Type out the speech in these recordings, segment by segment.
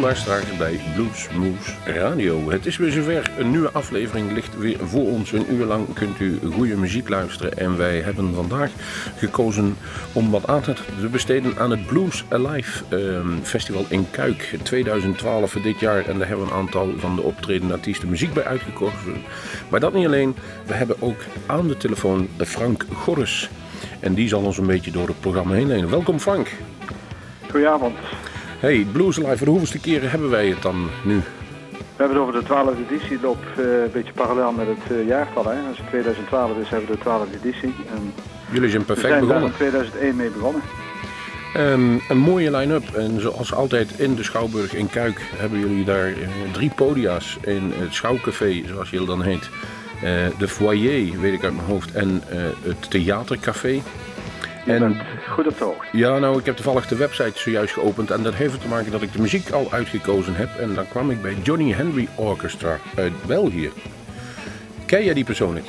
Welkom luisteraars bij Blues Moose Radio. Het is weer zover. Een nieuwe aflevering ligt weer voor ons. Een uur lang kunt u goede muziek luisteren. En wij hebben vandaag gekozen om wat aandacht te besteden aan het Blues Alive ehm, Festival in Kuik. 2012 dit jaar. En daar hebben we een aantal van de optredende artiesten muziek bij uitgekozen. Maar dat niet alleen. We hebben ook aan de telefoon Frank Gorres. En die zal ons een beetje door het programma heen leiden. Welkom Frank. Goedenavond. Hey, Blues Alive, voor de hoeveelste keren hebben wij het dan nu? We hebben het over de 12e editie, het loopt uh, een beetje parallel met het uh, jaartal. Hè. Als het 2012 is, hebben we de 12e editie. En Jullie zijn perfect we zijn begonnen. daar in 2001 mee begonnen. Um, een mooie line-up. En zoals altijd in de Schouwburg in Kuik hebben jullie daar uh, drie podia's in het Schouwcafé, zoals je dan heet. de foyer, weet ik uit mijn hoofd, en het theatercafé. Je en, bent goed op de hoogte. Ja, nou, ik heb toevallig de website zojuist geopend. En dat heeft te maken dat ik de muziek al uitgekozen heb. En dan kwam ik bij Johnny Henry Orchestra uit België. Ken jij die persoonlijk?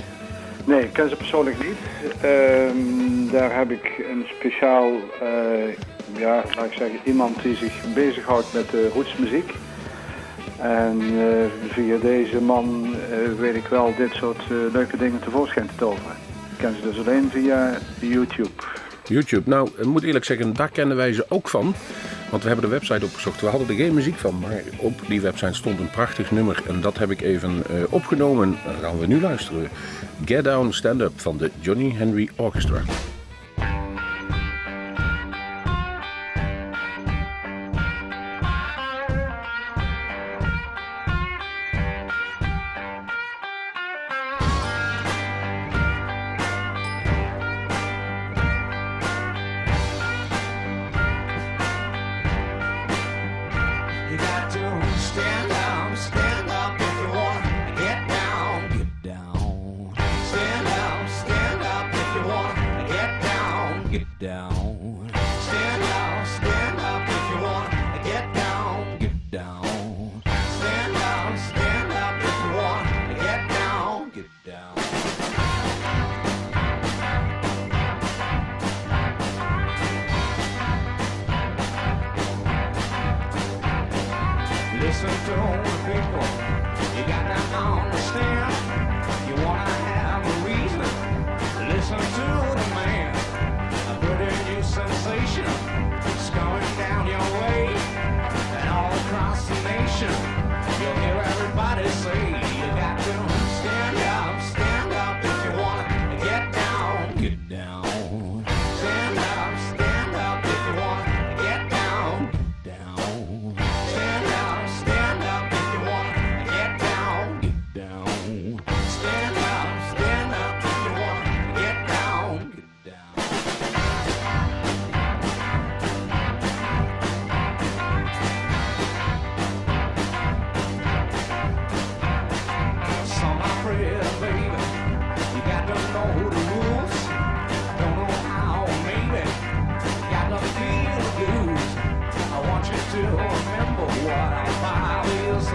Nee, ik ken ze persoonlijk niet. Uh, daar heb ik een speciaal, uh, ja, laat ik zeggen, iemand die zich bezighoudt met uh, rootsmuziek. En uh, via deze man weet ik wel dit soort leuke dingen tevoorschijn te toveren. Ik ken ze dus alleen via YouTube. YouTube. Nou, ik moet eerlijk zeggen, daar kennen wij ze ook van. Want we hebben de website opgezocht. We hadden er geen muziek van, maar op die website stond een prachtig nummer. En dat heb ik even uh, opgenomen. Dan gaan we nu luisteren. Get Down Stand Up van de Johnny Henry Orchestra.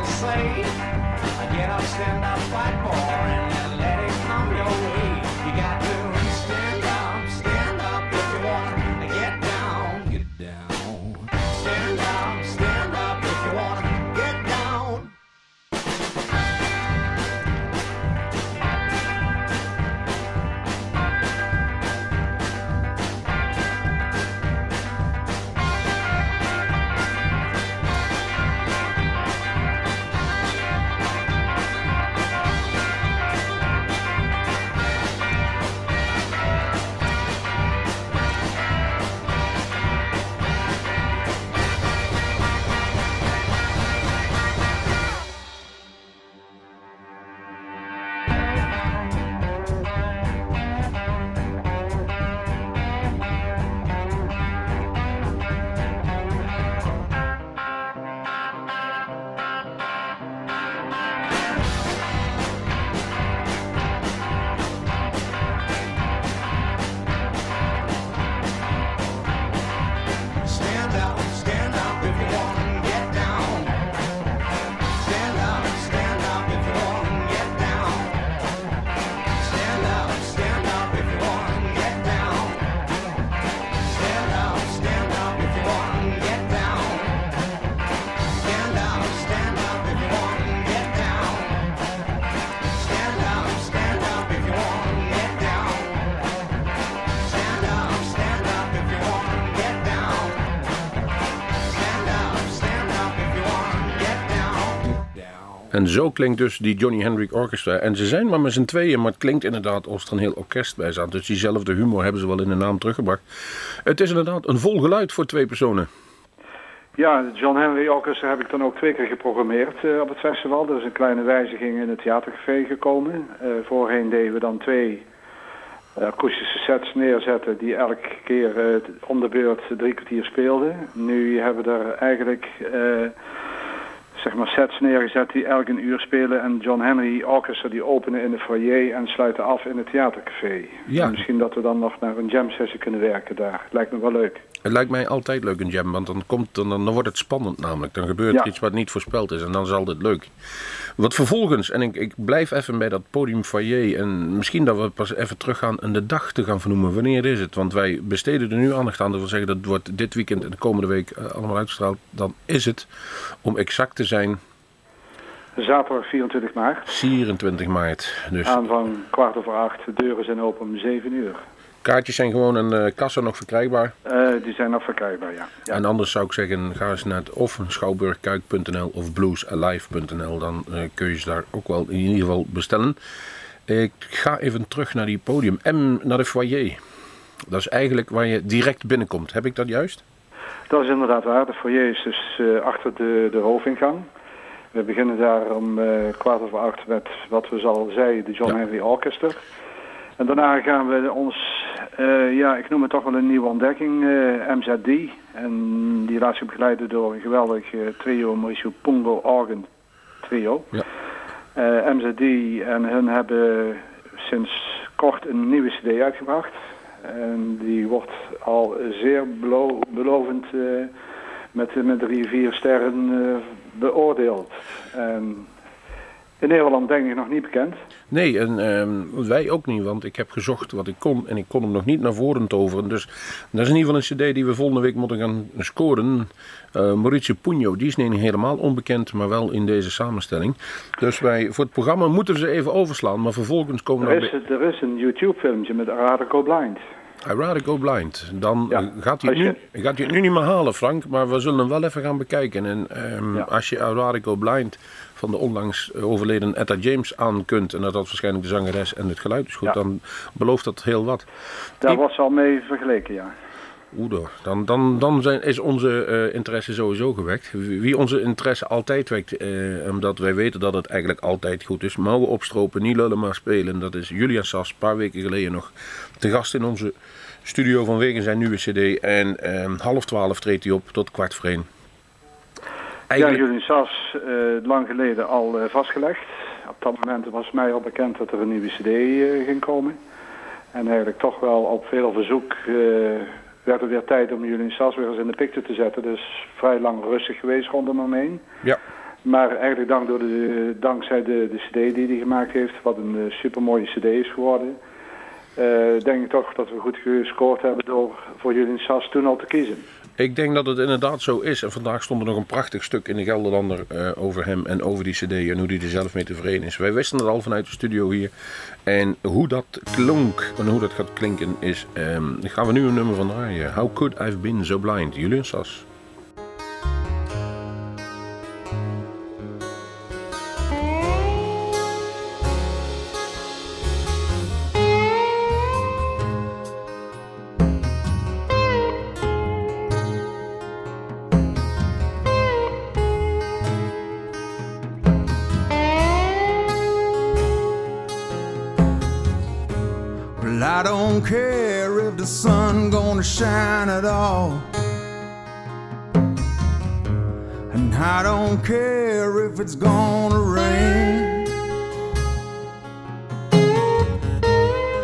say. Get up, stand up, fight for, and let it come your way. En zo klinkt dus die Johnny Hendrix Orchestra. En ze zijn maar met z'n tweeën, maar het klinkt inderdaad alsof er een heel orkest bij zat. Dus diezelfde humor hebben ze wel in de naam teruggebracht. Het is inderdaad een vol geluid voor twee personen. Ja, John Henry Orchestra heb ik dan ook twee keer geprogrammeerd uh, op het festival. Er is een kleine wijziging in het theatercafé gekomen. Uh, voorheen deden we dan twee uh, akoestische sets neerzetten die elke keer om de beurt drie kwartier speelden. Nu hebben we er eigenlijk zeg maar sets neergezet die elk een uur spelen. En John Henry Orchestra die openen in de foyer en sluiten af in het theatercafé. Ja. misschien dat we dan nog naar een jam sessie kunnen werken daar. Lijkt me wel leuk. Het lijkt mij altijd leuk een jam, want dan, komt, dan, dan wordt het spannend namelijk. Dan gebeurt er iets wat niet voorspeld is en dan is het leuk. Wat vervolgens, en ik, ik blijf even bij dat podium foyer en misschien dat we pas even teruggaan en de dag te gaan vernoemen. Wanneer is het? Want wij besteden er nu aandacht aan. Dat wil zeggen dat wordt dit weekend en de komende week uh, allemaal uitgestraald. Dan is het, om exact te zijn... Zaterdag 24 maart. 24 maart. Dus. Aanvang kwart over acht. De deuren zijn open om 7 uur. Kaartjes zijn gewoon een uh, kassa nog verkrijgbaar? Uh, die zijn nog verkrijgbaar, ja. ja. En anders zou ik zeggen, ga eens naar het of schouwburgkuik.nl of bluesalive.nl. Dan uh, kun je ze daar ook wel in ieder geval bestellen. Ik ga even terug naar die podium. M naar de foyer. Dat is eigenlijk waar je direct binnenkomt. Heb ik dat juist? Dat is inderdaad waar. De foyer is dus achter de, de hoofdingang. We beginnen daar om kwart over acht met wat we al zeiden, de John Henry Orchestra. En daarna gaan we ons, uh, ja, ik noem het toch wel een nieuwe ontdekking, eh, MZD. En die laat zich begeleiden door een geweldig trio, Mauricio Pongo Organ Trio. Ja. MZD en hun hebben sinds kort een nieuwe cd uitgebracht. En die wordt al zeer belo belovend met, met drie, vier sterren beoordeeld. En in Nederland denk ik nog niet bekend. Nee, en ehm, wij ook niet, want ik heb gezocht wat ik kon en ik kon hem nog niet naar voren toveren. Dus dat is in ieder geval een cd die we volgende week moeten gaan scoren. Uh, Mauricio Pugno, die is niet helemaal onbekend, maar wel in deze samenstelling. Dus wij, voor het programma moeten ze even overslaan, maar vervolgens komen er... Is, er is een YouTube-filmpje met Radical Blind. I rather go blind. Dan gaat, hij het nu, gaat hij het nu niet meer halen, Frank. Maar we zullen hem wel even gaan bekijken. En um, als je I rather go blind van de onlangs overleden Etta James aan kunt... en dat dat waarschijnlijk de zangeres en het geluid is goed... dan belooft dat heel wat. Daar was al mee vergeleken, ja. Oeder. Dan, dan, dan zijn, is onze uh, interesse sowieso gewekt. Wie onze interesse altijd wekt, uh, omdat wij weten dat het eigenlijk altijd goed is. Mouwen opstropen, niet lullen maar spelen. Dat is Julian Sas, een paar weken geleden nog te gast in onze studio vanwege zijn nieuwe cd. En uh, half twaalf treedt hij op tot kwart voor één. Eigenlijk... Ja, Julian Sas, uh, lang geleden al vastgelegd. Op dat moment was mij al bekend dat er een nieuwe cd ging komen. En eigenlijk toch wel op veel verzoek werd het weer tijd om Julian Sas weer eens in de picture te zetten. Dus vrij lang rustig geweest rondom hem heen. Ja. Maar eigenlijk dank door de, dankzij de, de cd die hij gemaakt heeft, wat een uh, supermooie cd is geworden... Uh, denk ik toch dat we goed gescoord hebben door voor Julian Sas toen al te kiezen. Ik denk dat het inderdaad zo is. En vandaag stond er nog een prachtig stuk in de Gelderlander uh, over hem en over die cd en hoe hij er zelf mee tevreden is. Wij wisten het al vanuit de studio hier. En hoe dat klonk en hoe dat gaat klinken is, um, gaan we nu een nummer van draaien. How Could I've Been So Blind, Julian Sas. Shine at all. And I don't care if it's gonna rain.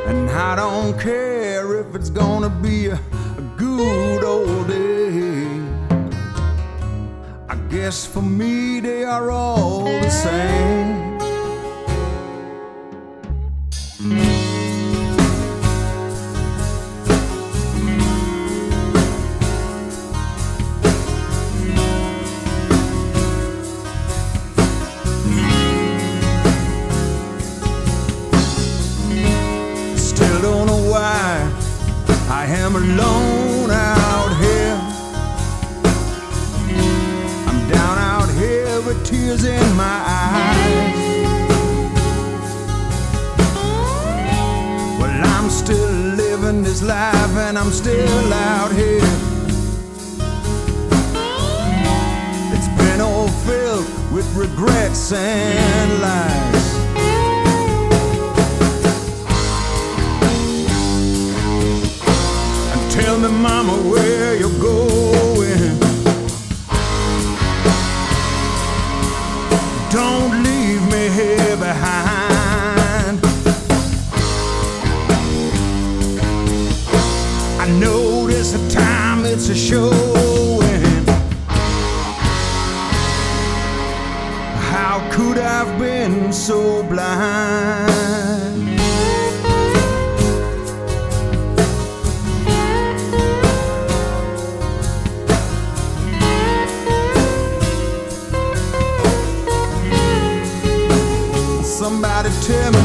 And I don't care if it's gonna be a, a good old day. I guess for me they are all the same. sand Timmy.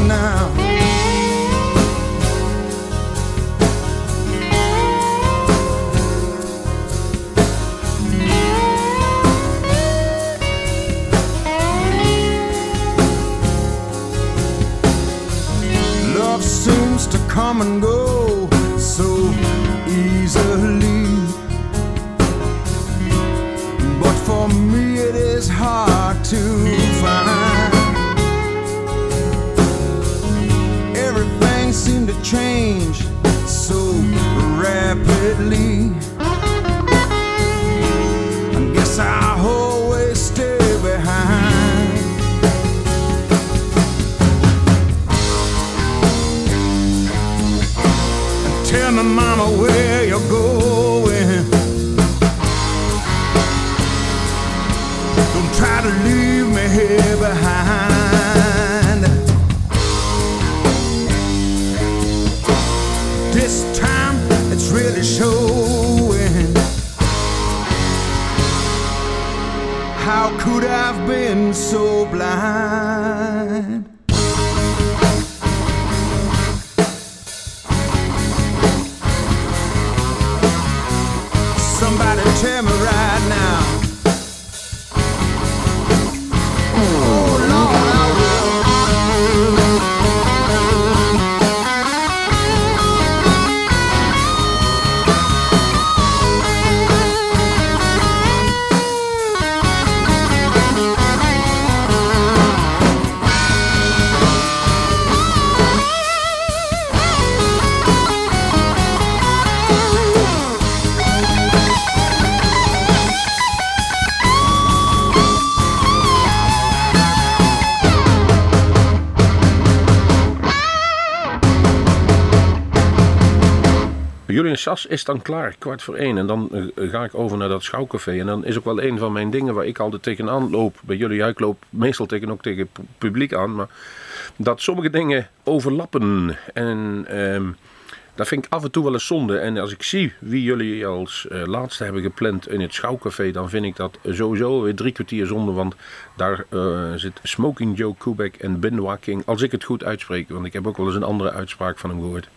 Jullie en Sas is dan klaar, kwart voor één. En dan eh, ga ik over naar dat schouwcafé. En dan is ook wel een van mijn dingen waar ik altijd tegenaan loop. Bij jullie, ja, ik loop meestal tegen, ook tegen pu- publiek aan. Maar dat sommige dingen overlappen. En ehm, dat vind ik af en toe wel eens zonde. En als ik zie wie jullie als eh, laatste hebben gepland in het schouwcafé... dan vind ik dat sowieso weer drie kwartier zonde. Want daar eh, zit Smoking Joe Kubek en Benoit King. Als ik het goed uitspreek, want ik heb ook wel eens een andere uitspraak van hem gehoord eh,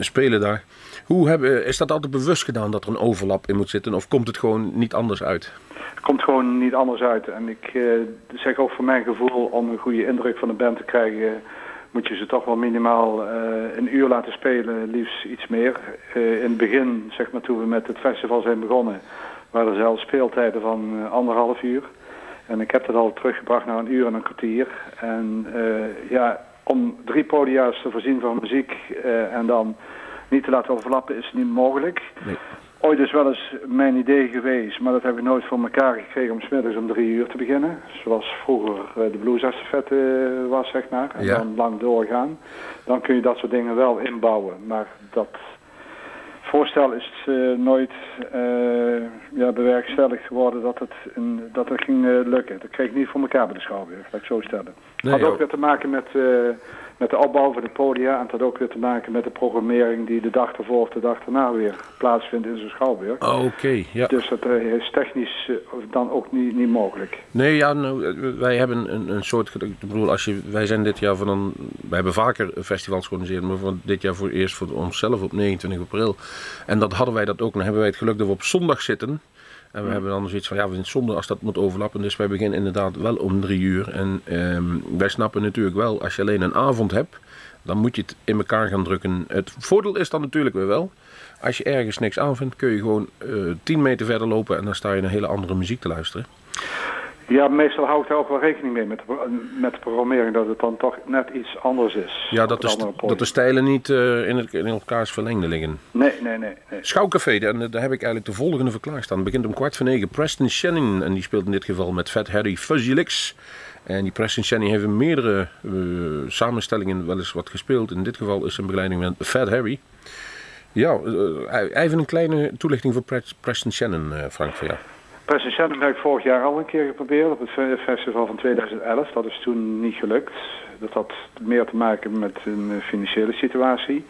spelen daar. Hoe hebben, is dat altijd bewust gedaan dat er een overlap in moet zitten? Of komt het gewoon niet anders uit? Het komt gewoon niet anders uit. En ik eh, zeg ook voor mijn gevoel, om een goede indruk van de band te krijgen, moet je ze toch wel minimaal eh, een uur laten spelen, liefst iets meer. Eh, in het begin, zeg maar toen we met het festival zijn begonnen, waren er zelfs speeltijden van eh, anderhalf uur. En ik heb dat al teruggebracht naar een uur en een kwartier. En eh, ja, om drie podia's te voorzien van muziek eh, en dan niet te laten overlappen is niet mogelijk. Nee. Ooit is wel eens mijn idee geweest, maar dat heb ik nooit voor elkaar gekregen om smiddags om drie uur te beginnen. Zoals vroeger eh, de blues estafette eh, was, zeg maar. En Ja. dan lang doorgaan. Dan kun je dat soort dingen wel inbouwen. Maar dat voorstel is eh, nooit eh, ja, bewerkstelligd geworden dat het, in, dat het ging eh, lukken. Dat kreeg ik niet voor elkaar bij de Schouwburg, laat ik zo stellen. Nee, had ook weer te maken met, met de opbouw van de podia. En het had ook weer te maken met de programmering die de dag ervoor of de dag daarna weer plaatsvindt in zo'n Schouwburg. Oké, ja. Dus dat eh, is technisch eh, dan ook niet, niet mogelijk. Nee, ja, nou, eh, wij hebben een, een soort. Ik bedoel, als je, wij zijn dit jaar van een. Wij hebben vaker festivals georganiseerd, maar van dit jaar voor eerst voor onszelf op 29 april. En dat hadden wij dat ook. Dan hebben wij het geluk dat we op zondag zitten. En we hebben dan zoiets van, ja, we vinden het zonde als dat moet overlappen. Dus wij beginnen inderdaad wel om drie uur. En ehm, wij snappen natuurlijk wel, als je alleen een avond hebt, dan moet je het in elkaar gaan drukken. Het voordeel is dan natuurlijk weer wel, als je ergens niks aan vindt, kun je gewoon eh 10 meter verder lopen en dan sta je naar hele andere muziek te luisteren. Ja, meestal hou ik daar ook wel rekening mee met de, met de programmering, dat het dan toch net iets anders is. Ja, dat, is, dat de stijlen niet eh, in, het, in elkaars verlengde liggen. Nee, nee, nee. nee. Schouwcafé, eh, daar heb ik eigenlijk de volgende voor klaarstaan. Het begint om kwart voor negen. Preston Shannon, en die speelt in dit geval met Fat Harry Fuzzy Licks. En die Preston Shannon heeft in meerdere eh, samenstellingen wel eens wat gespeeld. In dit geval is zijn begeleiding met Fat Harry. Ja, eh, even een kleine toelichting voor Pres- Preston Shannon, Frank, voor jou. Shannon heb ik vorig jaar al een keer geprobeerd op het fe- festival van 2011. Dat is toen niet gelukt. Dat had meer te maken met een eh, financiële situatie.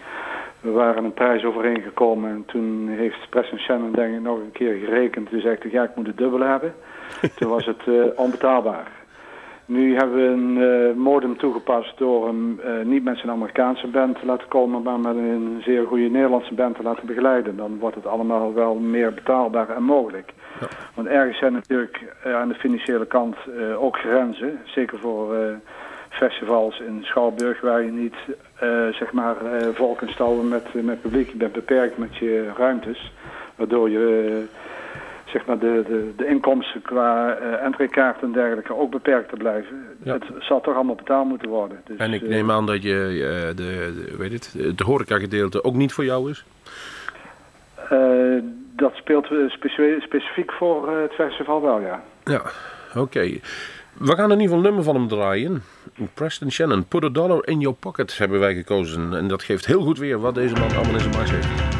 We waren een prijs overeengekomen en toen heeft Preston Shannon denk ik nog een keer gerekend. Toen zei ik, ja ik moet het dubbel hebben. toen was het eh, onbetaalbaar. Nu hebben we een eh, modem toegepast door hem niet met zijn Amerikaanse band te laten komen, maar met een zeer goede Nederlandse band te laten begeleiden. Dan wordt het allemaal wel meer betaalbaar en mogelijk. Want ergens zijn natuurlijk eh, aan de financiële kant eh, ook grenzen. Zeker voor eh, festivals in Schouwburg waar je niet zeg maar vol kunt stouwen met, met publiek. Je bent beperkt met je ruimtes. Waardoor je zeg maar de, de, de inkomsten qua eh entreekaart en dergelijke ook beperkt te blijven. Ja. Het zal toch allemaal betaald moeten worden. Dus, En ik neem aan dat je de, de, weet het, het horeca-gedeelte ook niet voor jou is. eh, dat speelt eh, specifiek voor eh, het festival wel, ja. Ja, oké. We gaan in ieder geval nummer van hem draaien. Preston Shannon, Put a Dollar in Your Pocket hebben wij gekozen. En dat geeft heel goed weer wat deze man allemaal in zijn mars heeft.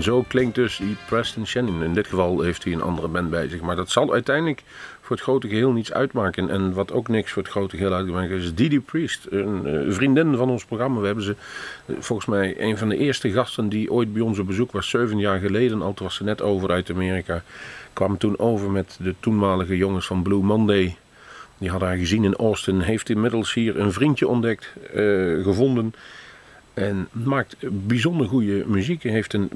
En zo klinkt dus die Preston Shannon. In dit geval heeft hij een andere band bij zich. Maar dat zal uiteindelijk voor het grote geheel niets uitmaken. En wat ook niks voor het grote geheel uitmaakt is Didi Priest. Een eh, vriendin van ons programma. We hebben ze eh, volgens mij een van de eerste gasten die ooit bij ons op bezoek was. Zeven jaar geleden al. Was ze net over uit Amerika. Kwam toen over met de toenmalige jongens van Blue Monday. Die had haar gezien in Austin. Heeft inmiddels hier een vriendje ontdekt, eh, gevonden. En maakt bijzonder goede muziek. Heeft een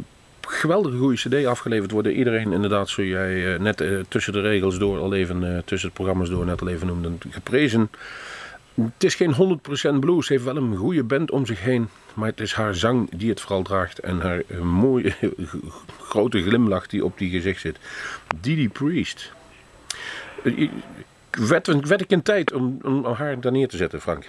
geweldige goede cd afgeleverd worden. Iedereen inderdaad, zoals jij net tussen de regels door al even, tussen de programma's door net al even noemde, geprezen. Het is geen 100% blues. Ze heeft wel een goede band om zich heen. Maar het is haar zang die het vooral draagt. En haar mooie grote glimlach die op die gezicht zit. Didi Priest. Werd, werd ik in tijd om, om haar daar neer te zetten, Frank?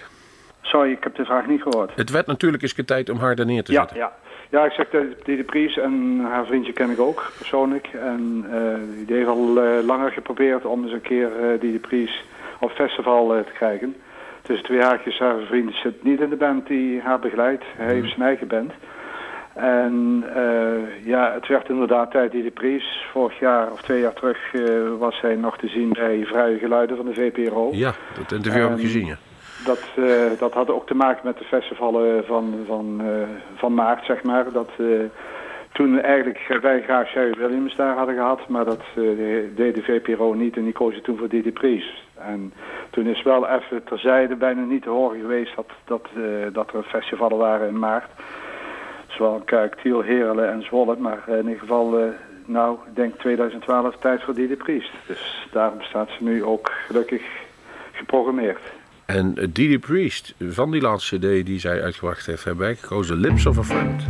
Sorry, ik heb de vraag niet gehoord. Het werd natuurlijk eens tijd om haar daar neer te ja, zetten. Ja, ja, ik zeg Didi Priest en haar vriendje ken ik ook persoonlijk. En uh, die heeft al uh, langer geprobeerd om eens een keer uh, Didi Priest op festival te krijgen. Tussen twee haakjes, haar vriend zit niet in de band die haar begeleidt. Hij heeft zijn eigen band. En ja, het werd inderdaad tijd die de prijs. Vorig jaar of twee jaar terug was hij nog te zien bij Vrije Geluiden van de VPRO. Ja, dat interview heb ik gezien, ja. Dat, uh, dat had ook te maken met de festivalen van, van, van maart, zeg maar. Dat toen eigenlijk wij graag Sherry Williams daar hadden gehad, maar dat deed de VPRO niet en die kozen toen voor Didi Pries. En toen is wel even terzijde bijna niet te horen geweest dat, dat, dat er festivalen waren in maart. Zowel Kuik, Tiel, Herelen en Zwolle. Maar in ieder geval, uh, nou, ik denk 2012 tijd voor Didi Priest. Dus daarom staat ze nu ook gelukkig geprogrammeerd. En Didi Priest, van die laatste CD die zij uitgebracht heeft, hebben wij gekozen Lips of a Friend.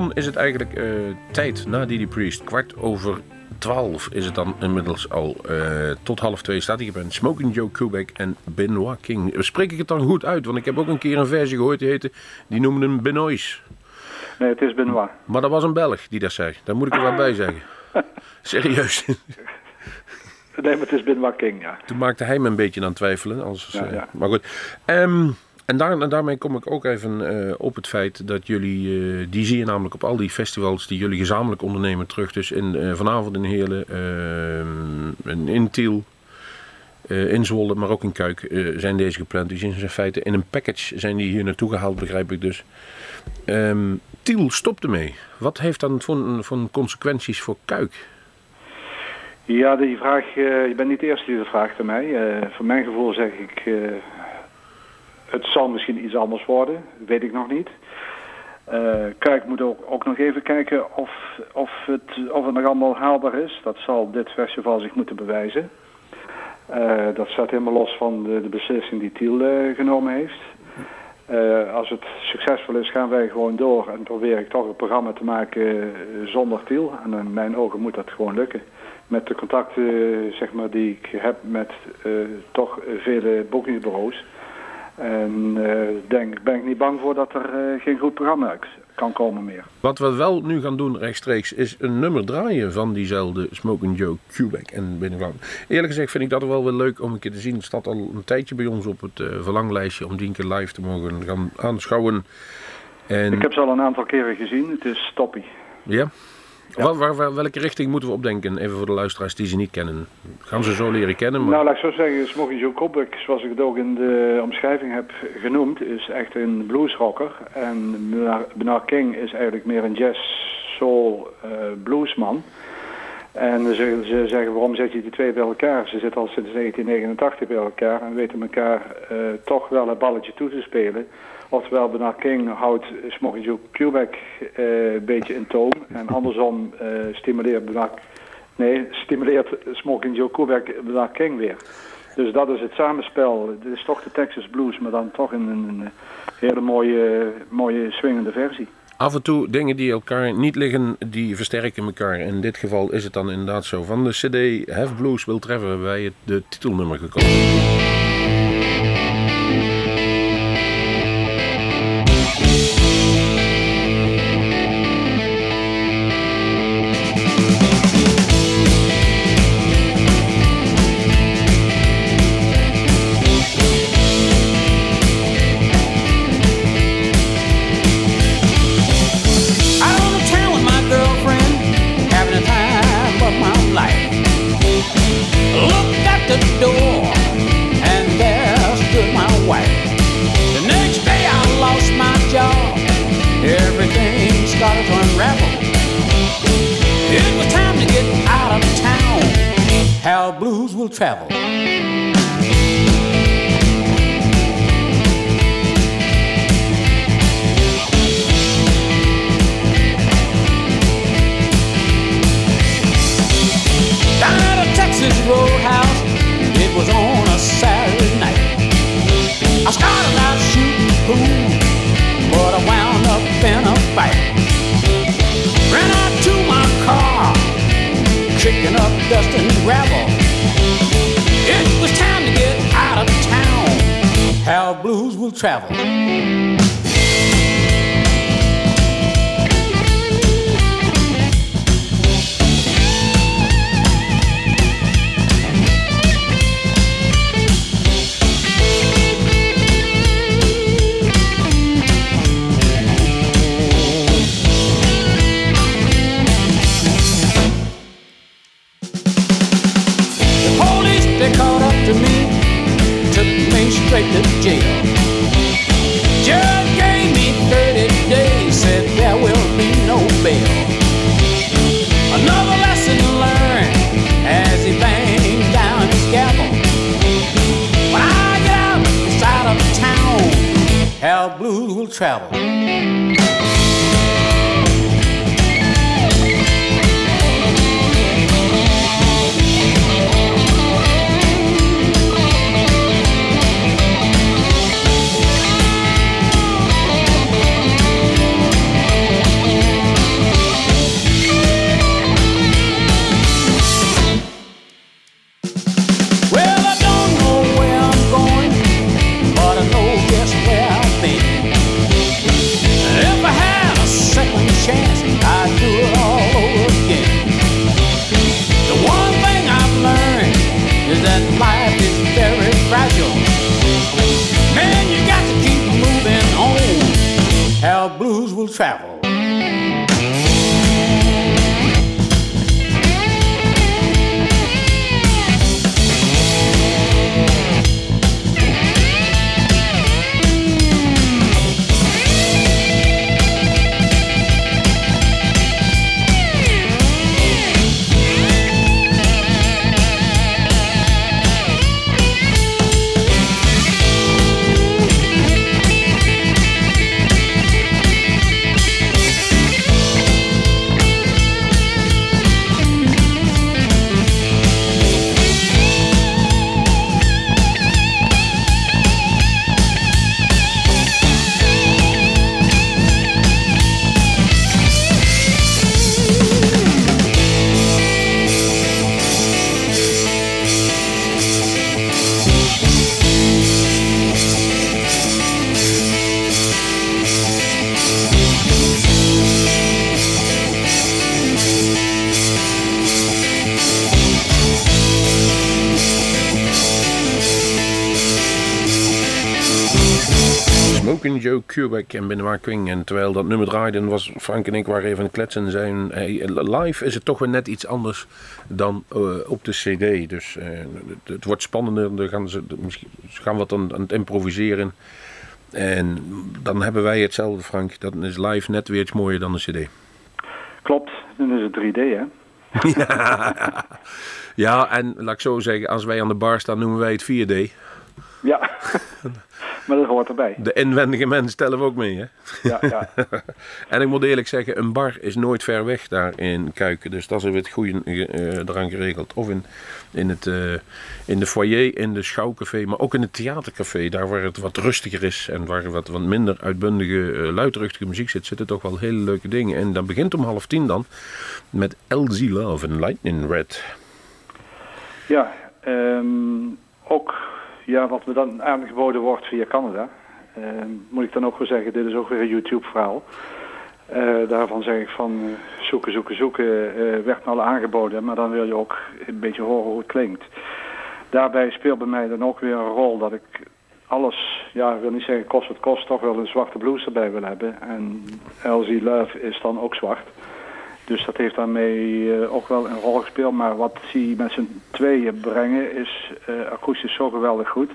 Dan is het eigenlijk eh, tijd na Didi Priest. Kwart over twaalf is het dan inmiddels al. Eh, tot half twee staat hier bij Smoking Joe Kubek en Benoit King. Spreek ik het dan goed uit? Want ik heb ook een keer een versie gehoord die heette. Die noemden hem Benoist. Nee, het is Benoit. Maar dat was een Belg die dat zei. Daar moet ik er wel bij zeggen. Serieus. Nee, maar het is Benoit King, ja. Toen maakte hij me een beetje aan twijfelen. Als, Ja, eh, ja. Maar goed. Ehm, en, en daarmee kom ik ook even eh, op het feit dat jullie, eh, die zie je namelijk op al die festivals die jullie gezamenlijk ondernemen terug. Dus in, eh, vanavond in Heerlen, ehm, in, Tiel, in Zwolle, maar ook in Kuik zijn deze gepland. Zijn in feite in een package zijn die hier naartoe gehaald, begrijp ik dus. Ehm, Tiel stopt ermee. Wat heeft dan voor, consequenties voor Kuik? Ja, die vraag, je bent niet de eerste die dat vraagt aan mij. Voor mijn gevoel zeg ik, het zal misschien iets anders worden, weet ik nog niet. Eh, kijk, moet ook, ook nog even kijken of, of, het, of het nog allemaal haalbaar is. Dat zal dit festival zich moeten bewijzen. Eh, dat staat helemaal los van de, de beslissing die Tiel eh, genomen heeft. Als het succesvol is, gaan wij gewoon door en probeer ik toch een programma te maken zonder Tiel. En in mijn ogen moet dat gewoon lukken. Met de contacten zeg maar, die ik heb met toch vele boekingsbureaus. En eh, denk, ben ik niet bang voor dat er eh, geen goed programma uit kan komen meer. Wat we wel nu gaan doen rechtstreeks is een nummer draaien van diezelfde Smoking Joe Quebec en Binnenland. Eerlijk gezegd vind ik dat wel weer leuk om een keer te zien. Het staat al een tijdje bij ons op het eh, verlanglijstje om die een keer live te mogen gaan aanschouwen. En, Ik heb ze al een aantal keren gezien. Het is toppie. ja? Waar, waar- waar- welke richting moeten we opdenken? Even voor de luisteraars die ze niet kennen. Gaan ze zo leren kennen? Maar... Nou, laat ik zo zeggen, Joe Kobuk, zoals ik het ook in de omschrijving heb genoemd, is echt een bluesrocker. En Bernard- Bernard King is eigenlijk meer een jazz, soul, eh, bluesman. En ze, ze zeggen, waarom zet je die twee bij elkaar? Ze zitten al sinds 1989 bij elkaar en weten elkaar eh, toch wel het balletje toe te spelen. Oftewel, Bernard King houdt Smoking Joe Quebec eh, een beetje in toom. En andersom eh, stimuleert Bernard Nee, stimuleert Smoking Joe Quebec Bernard King weer. Dus dat is het samenspel. Dit is toch de Texas Blues, maar dan toch in een, hele mooie, mooie swingende versie. Af en toe dingen die elkaar niet liggen, die versterken elkaar. In dit geval is het dan inderdaad zo. Van de CD Have Blues Will hebben wij het de titelnummer gekozen. Travel. Down at a Texas roadhouse, it was on a Saturday night. I started out shooting pool, but I wound up in a fight. Ran out to my car, kicking up dust and gravel. How blues will travel. Travel. Joe Kubek en Benoit Quing. En terwijl dat nummer draaide, was Frank en ik waren even aan het kletsen. En zijn, live is het toch weer net iets anders dan eh, op de cd. Dus eh, het, het wordt spannender. Dan gaan ze, misschien gaan wat aan, aan het improviseren. En dan hebben wij hetzelfde, Frank. Dat is live net weer iets mooier dan de cd. Klopt, dan is het 3D hè. ja. ja, en laat ik zo zeggen, als wij aan de bar staan, noemen wij het 4D. Ja, maar dat hoort erbij. De inwendige mens tellen we ook mee, hè? Ja, ja. en ik moet eerlijk zeggen, een bar is nooit ver weg daar in Kuiken. Dus dat is weer het goede eh, eraan geregeld. Of in, in, het, eh, in de foyer, in de schouwcafé, maar ook in het theatercafé. Daar waar het wat rustiger is en waar wat, wat minder uitbundige, eh, luidruchtige muziek zit, zitten toch wel hele leuke dingen. En dat begint om half tien dan met LZ Love en Lightning Red. Ja, ehm, ook ja, wat me dan aangeboden wordt via Canada. ehm, moet ik dan ook wel zeggen, dit is ook weer een YouTube verhaal. Eh, daarvan zeg ik van eh, zoeken, zoeken, zoeken eh, werd me al aangeboden. Maar dan wil je ook een beetje horen hoe het klinkt. Daarbij speelt bij mij dan ook weer een rol dat ik alles, ja ik wil niet zeggen kost wat kost, toch wel een zwarte blues erbij wil hebben. En LZ Love is dan ook zwart. Dus dat heeft daarmee eh, ook wel een rol gespeeld. Maar wat die met z'n tweeën brengen is eh, akoestisch zo geweldig goed.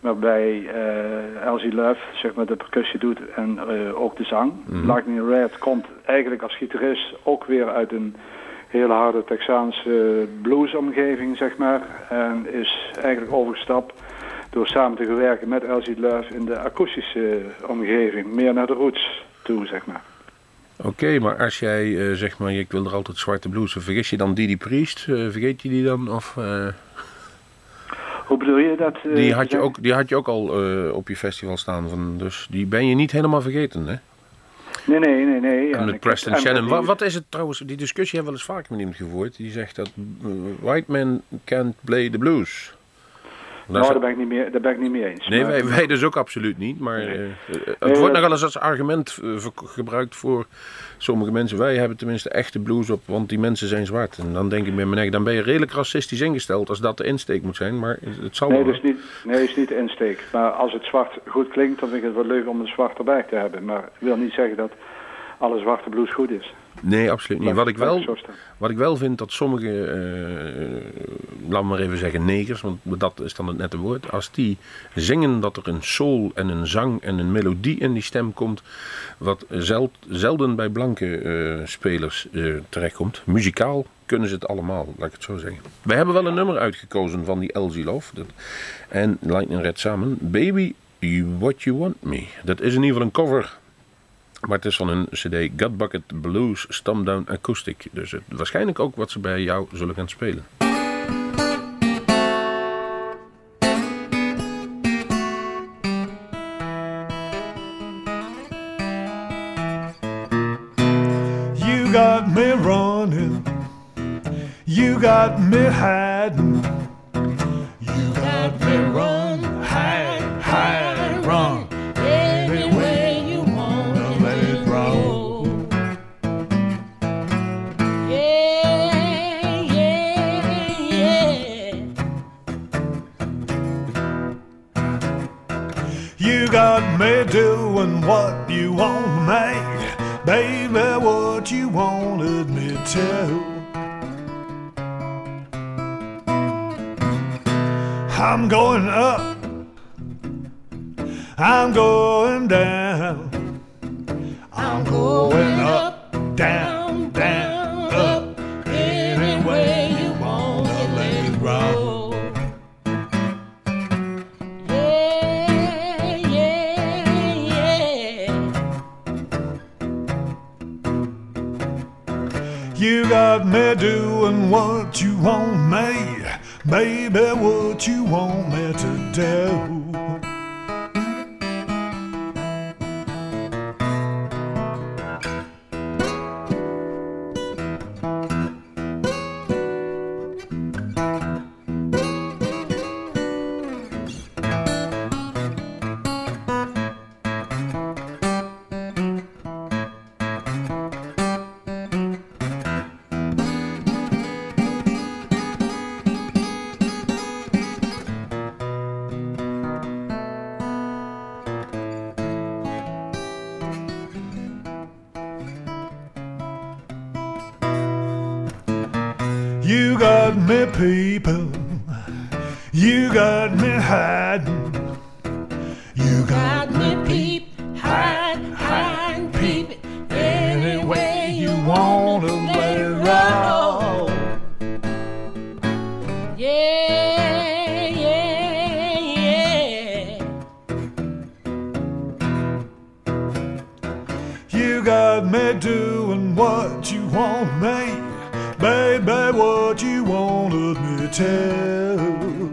Waarbij eh LZ Love zeg maar, de percussie doet en ook de zang. Lightning Red komt eigenlijk als gitarist ook weer uit een hele harde Texaanse bluesomgeving, zeg maar. En is eigenlijk overgestapt door samen te werken met LZ Love in de akoestische omgeving. Meer naar de roots toe, zeg maar. Oké, maar als jij eh, zeg maar, ik wil er altijd zwarte blues, vergis je dan Didi Priest? Eh, vergeet je die dan? Of, eh, Hoe bedoel je dat? die, had je ook, die had je ook al op je festival staan, van, dus die ben je niet helemaal vergeten, hè? Nee, nee, nee, nee. En met Preston Shannon. Wat, wat is het trouwens, die discussie hebben we wel eens vaker met iemand gevoerd. Die zegt dat white men can't play the blues. Nou, is- daar ben ik niet meer, daar ben ik niet mee eens. Nee, Maar- wij, wij dus ook absoluut niet. Maar eh, eh, het Nee, wordt dat- nogal eens als argument eh, gebruikt voor sommige mensen. Wij hebben tenminste echte blues op, want die mensen zijn zwart. En dan denk ik bij mijn dan ben je redelijk racistisch ingesteld als dat de insteek moet zijn. Maar het zal Nee, wel. dat is niet, nee, is niet de insteek. Maar als het zwart goed klinkt, dan vind ik het wel leuk om een zwart erbij te hebben. Maar ik wil niet zeggen dat alle zwarte blues goed is. Nee, absoluut niet. Wat ik wel, wat ik wel vind dat sommige, eh laat me maar even zeggen negers, want dat is dan het nette woord. Als die zingen dat er een soul en een zang en een melodie in die stem komt, wat zel- zelden bij blanke eh, spelers eh, terechtkomt. Muzikaal kunnen ze het allemaal, laat ik het zo zeggen. We hebben wel een nummer uitgekozen van die LZ Love dat, en Lightning Red samen. Baby, What You Want Me. Dat is in ieder geval een cover maar het is van hun CD Gutbucket Blues Stomp-Down Acoustic. Dus het, waarschijnlijk ook wat ze bij jou zullen gaan spelen. You got me running. You got me hiding. You got me run, got me doing what you want me, baby, what you wanted me to. I'm going up, I'm going down, I'm going want me, baby, what you want me to do. People, you got me hiding. You got me peep, hide, hide, peep. Any way you wanna let it roll. Yeah, yeah, yeah. You got me doing what you want me, baby, what you wanted me to.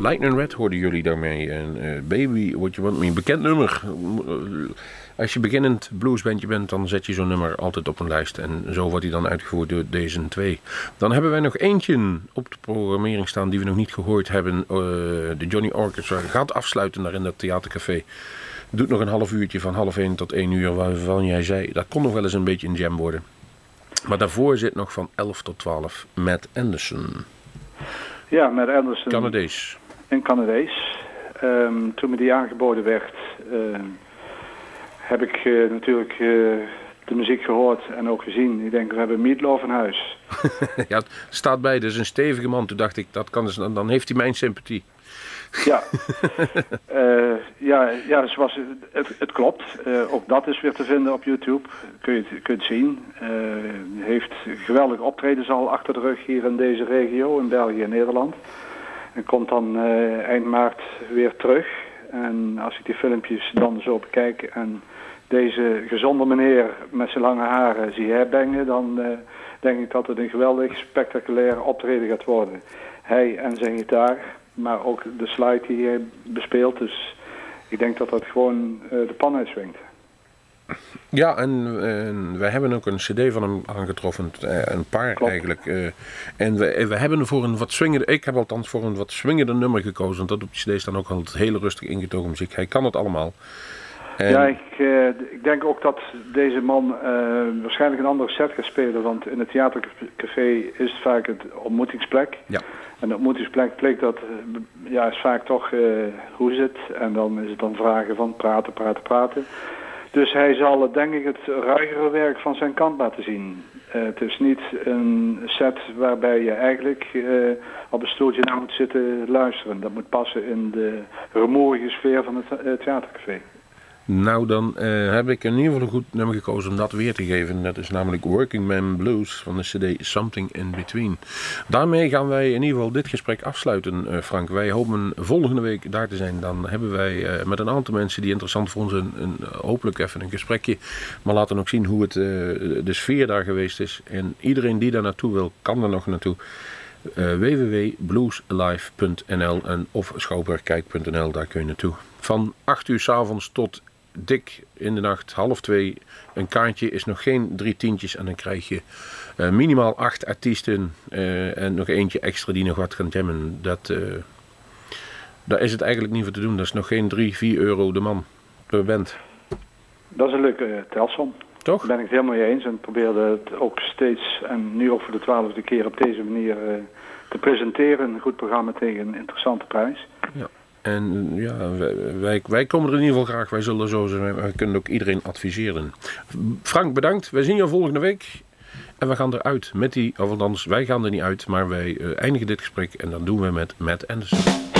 Lightning Red hoorden jullie daarmee. En eh, Baby, What You Want Me, bekend nummer. Als je beginnend bluesbandje bent, dan zet je zo'n nummer altijd op een lijst. En zo wordt hij dan uitgevoerd door deze twee. Dan hebben wij nog eentje op de programmering staan die we nog niet gehoord hebben. Eh, de Johnny Orchestra gaat afsluiten daar in dat theatercafé. Doet nog een half uurtje van half één tot één uur, waarvan jij zei, dat kon nog wel eens een beetje een jam worden. Maar daarvoor zit nog van 11 tot 12 Matt Anderson, Ja, met Anderson Canadees. in Canadees. Ehm, toen me die aangeboden werd, ehm, heb ik eh, natuurlijk eh, de muziek gehoord en ook gezien. Ik denk, we hebben Meatloaf in huis. ja, het staat bij, dus een stevige man. Toen dacht ik, dat kan dus, dan dan heeft hij mijn sympathie. Ja, Eh, ja, ja zoals, het, het klopt. Eh, ook dat is weer te vinden op YouTube. Kun je het, kun zien. Eh, heeft geweldige optredens al achter de rug hier in deze regio, in België en Nederland. En komt dan eind maart weer terug. En als ik die filmpjes dan zo bekijk en deze gezonde meneer met zijn lange haren zie herbengen, dan denk ik dat het een geweldig spectaculaire optreden gaat worden. Hij en zijn gitaar, maar ook de slide die hij bespeelt. Dus ik denk dat dat gewoon eh, de pan uitswingt. Ja, en, en wij hebben ook een cd van hem aangetroffen. eh, Een paar Klopt. eigenlijk. eh, En we, we hebben voor een wat swingende... Ik heb althans voor een wat swingende nummer gekozen. Want dat op die cd staan ook altijd hele rustig ingetogen muziek. Hij kan het allemaal. En, Ja, ik, eh, ik denk ook dat deze man eh, waarschijnlijk een andere set gaat spelen. Want in het theatercafé is het vaak het ontmoetingsplek. Ja. En de ontmoetingsplek bleek dat, eh, ja, is vaak toch, hoe is het? En dan is het dan vragen van praten, praten, praten. Dus hij zal denk ik het ruigere werk van zijn kant laten zien. Het is niet een set waarbij je eigenlijk op een stoeltje naar moet zitten luisteren. Dat moet passen in de rumoerige sfeer van het theatercafé. Nou, dan eh, heb ik in ieder geval een goed nummer gekozen om dat weer te geven. Dat is namelijk Working Man Blues van de CD Something in Between. Daarmee gaan wij in ieder geval dit gesprek afsluiten, eh, Frank. Wij hopen volgende week daar te zijn. Dan hebben wij eh, met een aantal mensen die interessant voor ons een, een, hopelijk even een gesprekje. Maar laten ook zien hoe het, de sfeer daar geweest is. En iedereen die daar naartoe wil, kan er nog naartoe. Eh, www.bluesalive.nl en of schouwburgkijk.nl, daar kun je naartoe. Van 8 uur s avonds tot dik in de nacht, half twee. Een kaartje is nog geen drie tientjes en dan krijg je eh, minimaal acht artiesten eh, en nog eentje extra die nog wat kan jammen. Dat, eh, daar is het eigenlijk niet voor te doen. Dat is nog geen 3, 4 euro de man per band. Dat is een leuke uh, telsom. Toch? Daar ben ik het helemaal mee eens en probeerde het ook steeds, en nu ook voor de twaalfde keer op deze manier te presenteren. Een goed programma tegen een interessante prijs. En ja, wij, wij, komen er in ieder geval graag. Wij zullen zo zijn. We kunnen ook iedereen adviseren. Frank, bedankt. Wij zien je volgende week. En we gaan eruit met die, of althans, wij gaan er niet uit, maar wij eh, eindigen dit gesprek en dan doen we met Matt Anderson.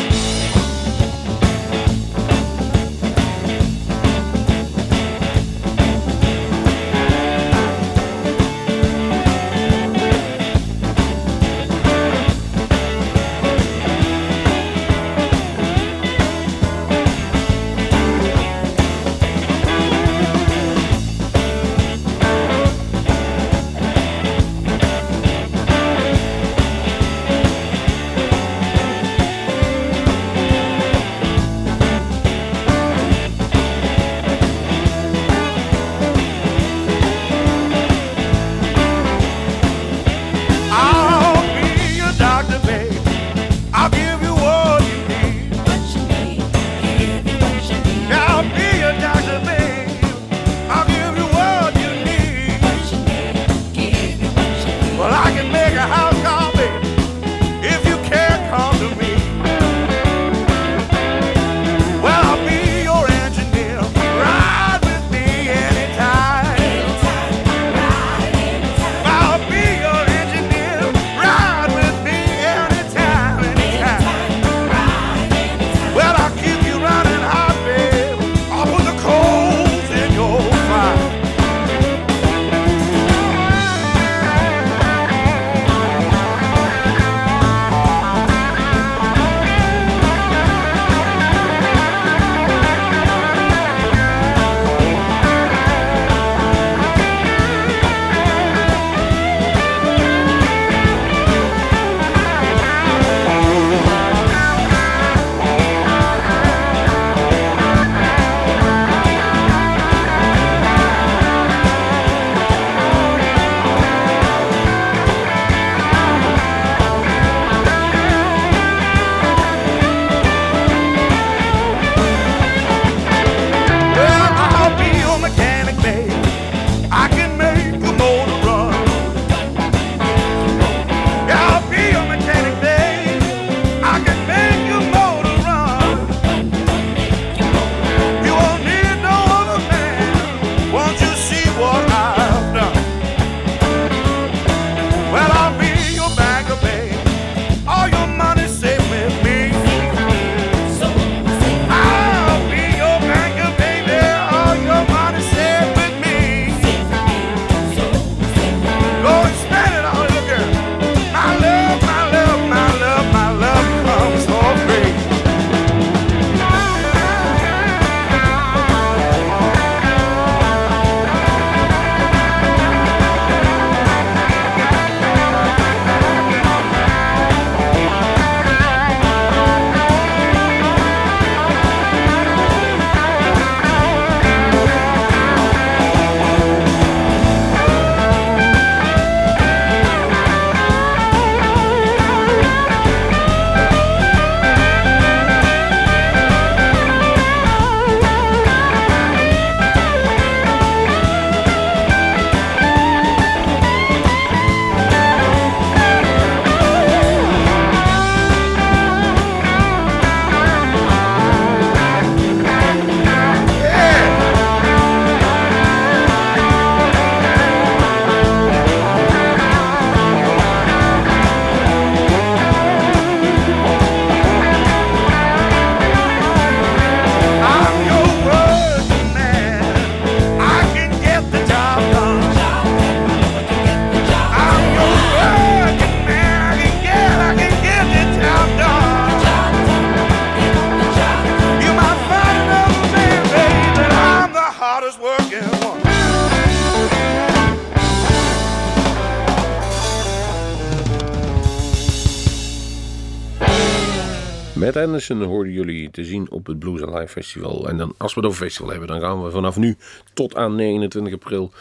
Anderson hoorden jullie te zien op het Blues Alive Festival. En dan, als we het over festival hebben, dan gaan we vanaf nu tot aan 29 april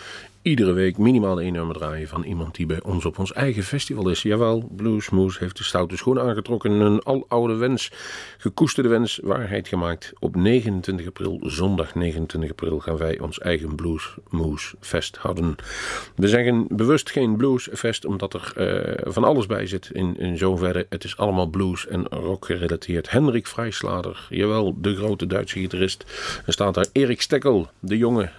iedere week minimaal één nummer draaien van iemand die bij ons op ons eigen festival is. Jawel, Blues Moose heeft de stoute schoen aangetrokken. Een aloude wens, gekoesterde wens, waarheid gemaakt. Op 29 april, zondag 29 april, gaan wij ons eigen Blues Moose Fest houden. We zeggen bewust geen Blues Fest, omdat er eh, van alles bij zit in, in zoverre. Het is allemaal blues en rock gerelateerd. Hendrik Vrijslader, jawel, de grote Duitse gitarist. Er staat daar Erik Stekkel, de jonge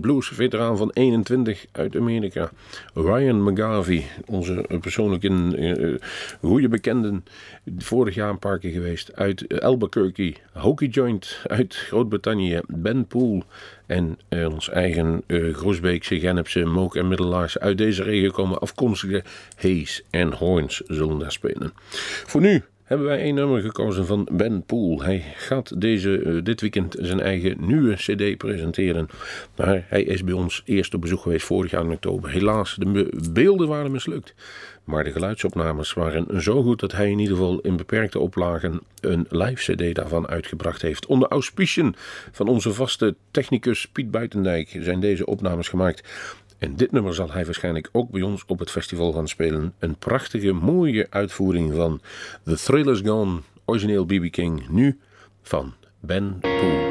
blues veteraan van 21 uit Amerika. Ryan McGarvey, onze persoonlijke uh, goede bekende, vorig jaar een paar keer geweest. Uit Albuquerque, Hockey Joint uit Groot-Brittannië, Ben Poole en uh, ons eigen Groesbeekse, Gennepse, Mook en Middelaars uit deze regio komen afkomstige Hayes en Horns zullen spelen. Voor nu hebben wij een nummer gekozen van Ben Poel. Hij gaat deze, uh, dit weekend zijn eigen nieuwe CD presenteren. Maar hij is bij ons eerst op bezoek geweest vorig jaar in oktober. Helaas, de beelden waren mislukt. Maar de geluidsopnames waren zo goed dat hij in ieder geval in beperkte oplagen een live CD daarvan uitgebracht heeft. Onder auspiciën van onze vaste technicus Piet Buitendijk zijn deze opnames gemaakt. En dit nummer zal hij waarschijnlijk ook bij ons op het festival gaan spelen. Een prachtige, mooie uitvoering van The Thrill Is Gone, origineel BB King, nu van Ben Poole.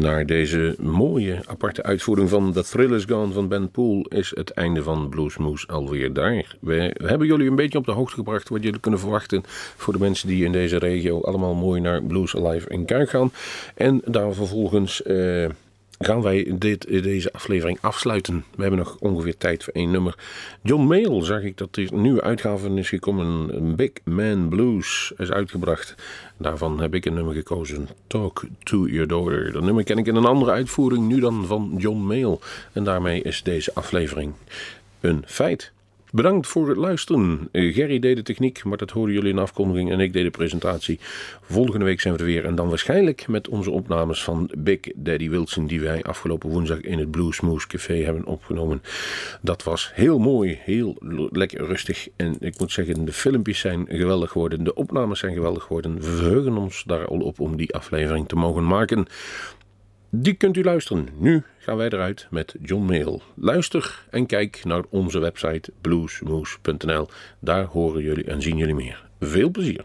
Naar deze mooie aparte uitvoering van The Thrill Is Gone van Ben Poole is het einde van Bluesmoose alweer daar. We hebben jullie een beetje op de hoogte gebracht wat jullie kunnen verwachten voor de mensen die in deze regio allemaal mooi naar Blues Alive in Kuik gaan. En daar vervolgens eh, gaan wij dit, deze aflevering afsluiten. We hebben nog ongeveer tijd voor één nummer. John Mayall zag ik dat er een nieuwe uitgave is gekomen. Een Big Man Blues is uitgebracht. Daarvan heb ik een nummer gekozen. Talk to Your Daughter. Dat nummer ken ik in een andere uitvoering nu dan van John Mayall. En daarmee is deze aflevering een feit. Bedankt voor het luisteren. Gerry deed de techniek, maar dat hoorden jullie in de afkondiging en ik deed de presentatie. Volgende week zijn we er weer en dan waarschijnlijk met onze opnames van Big Daddy Wilson die wij afgelopen woensdag in het Blue Smooth Café hebben opgenomen. Dat was heel mooi, heel lekker rustig en ik moet zeggen de filmpjes zijn geweldig geworden, de opnames zijn geweldig geworden. We verheugen ons daar al op om die aflevering te mogen maken. Die kunt u luisteren. Nu gaan wij eruit met John Mayall. Luister en kijk naar onze website bluesmoose.nl. Daar horen jullie en zien jullie meer. Veel plezier.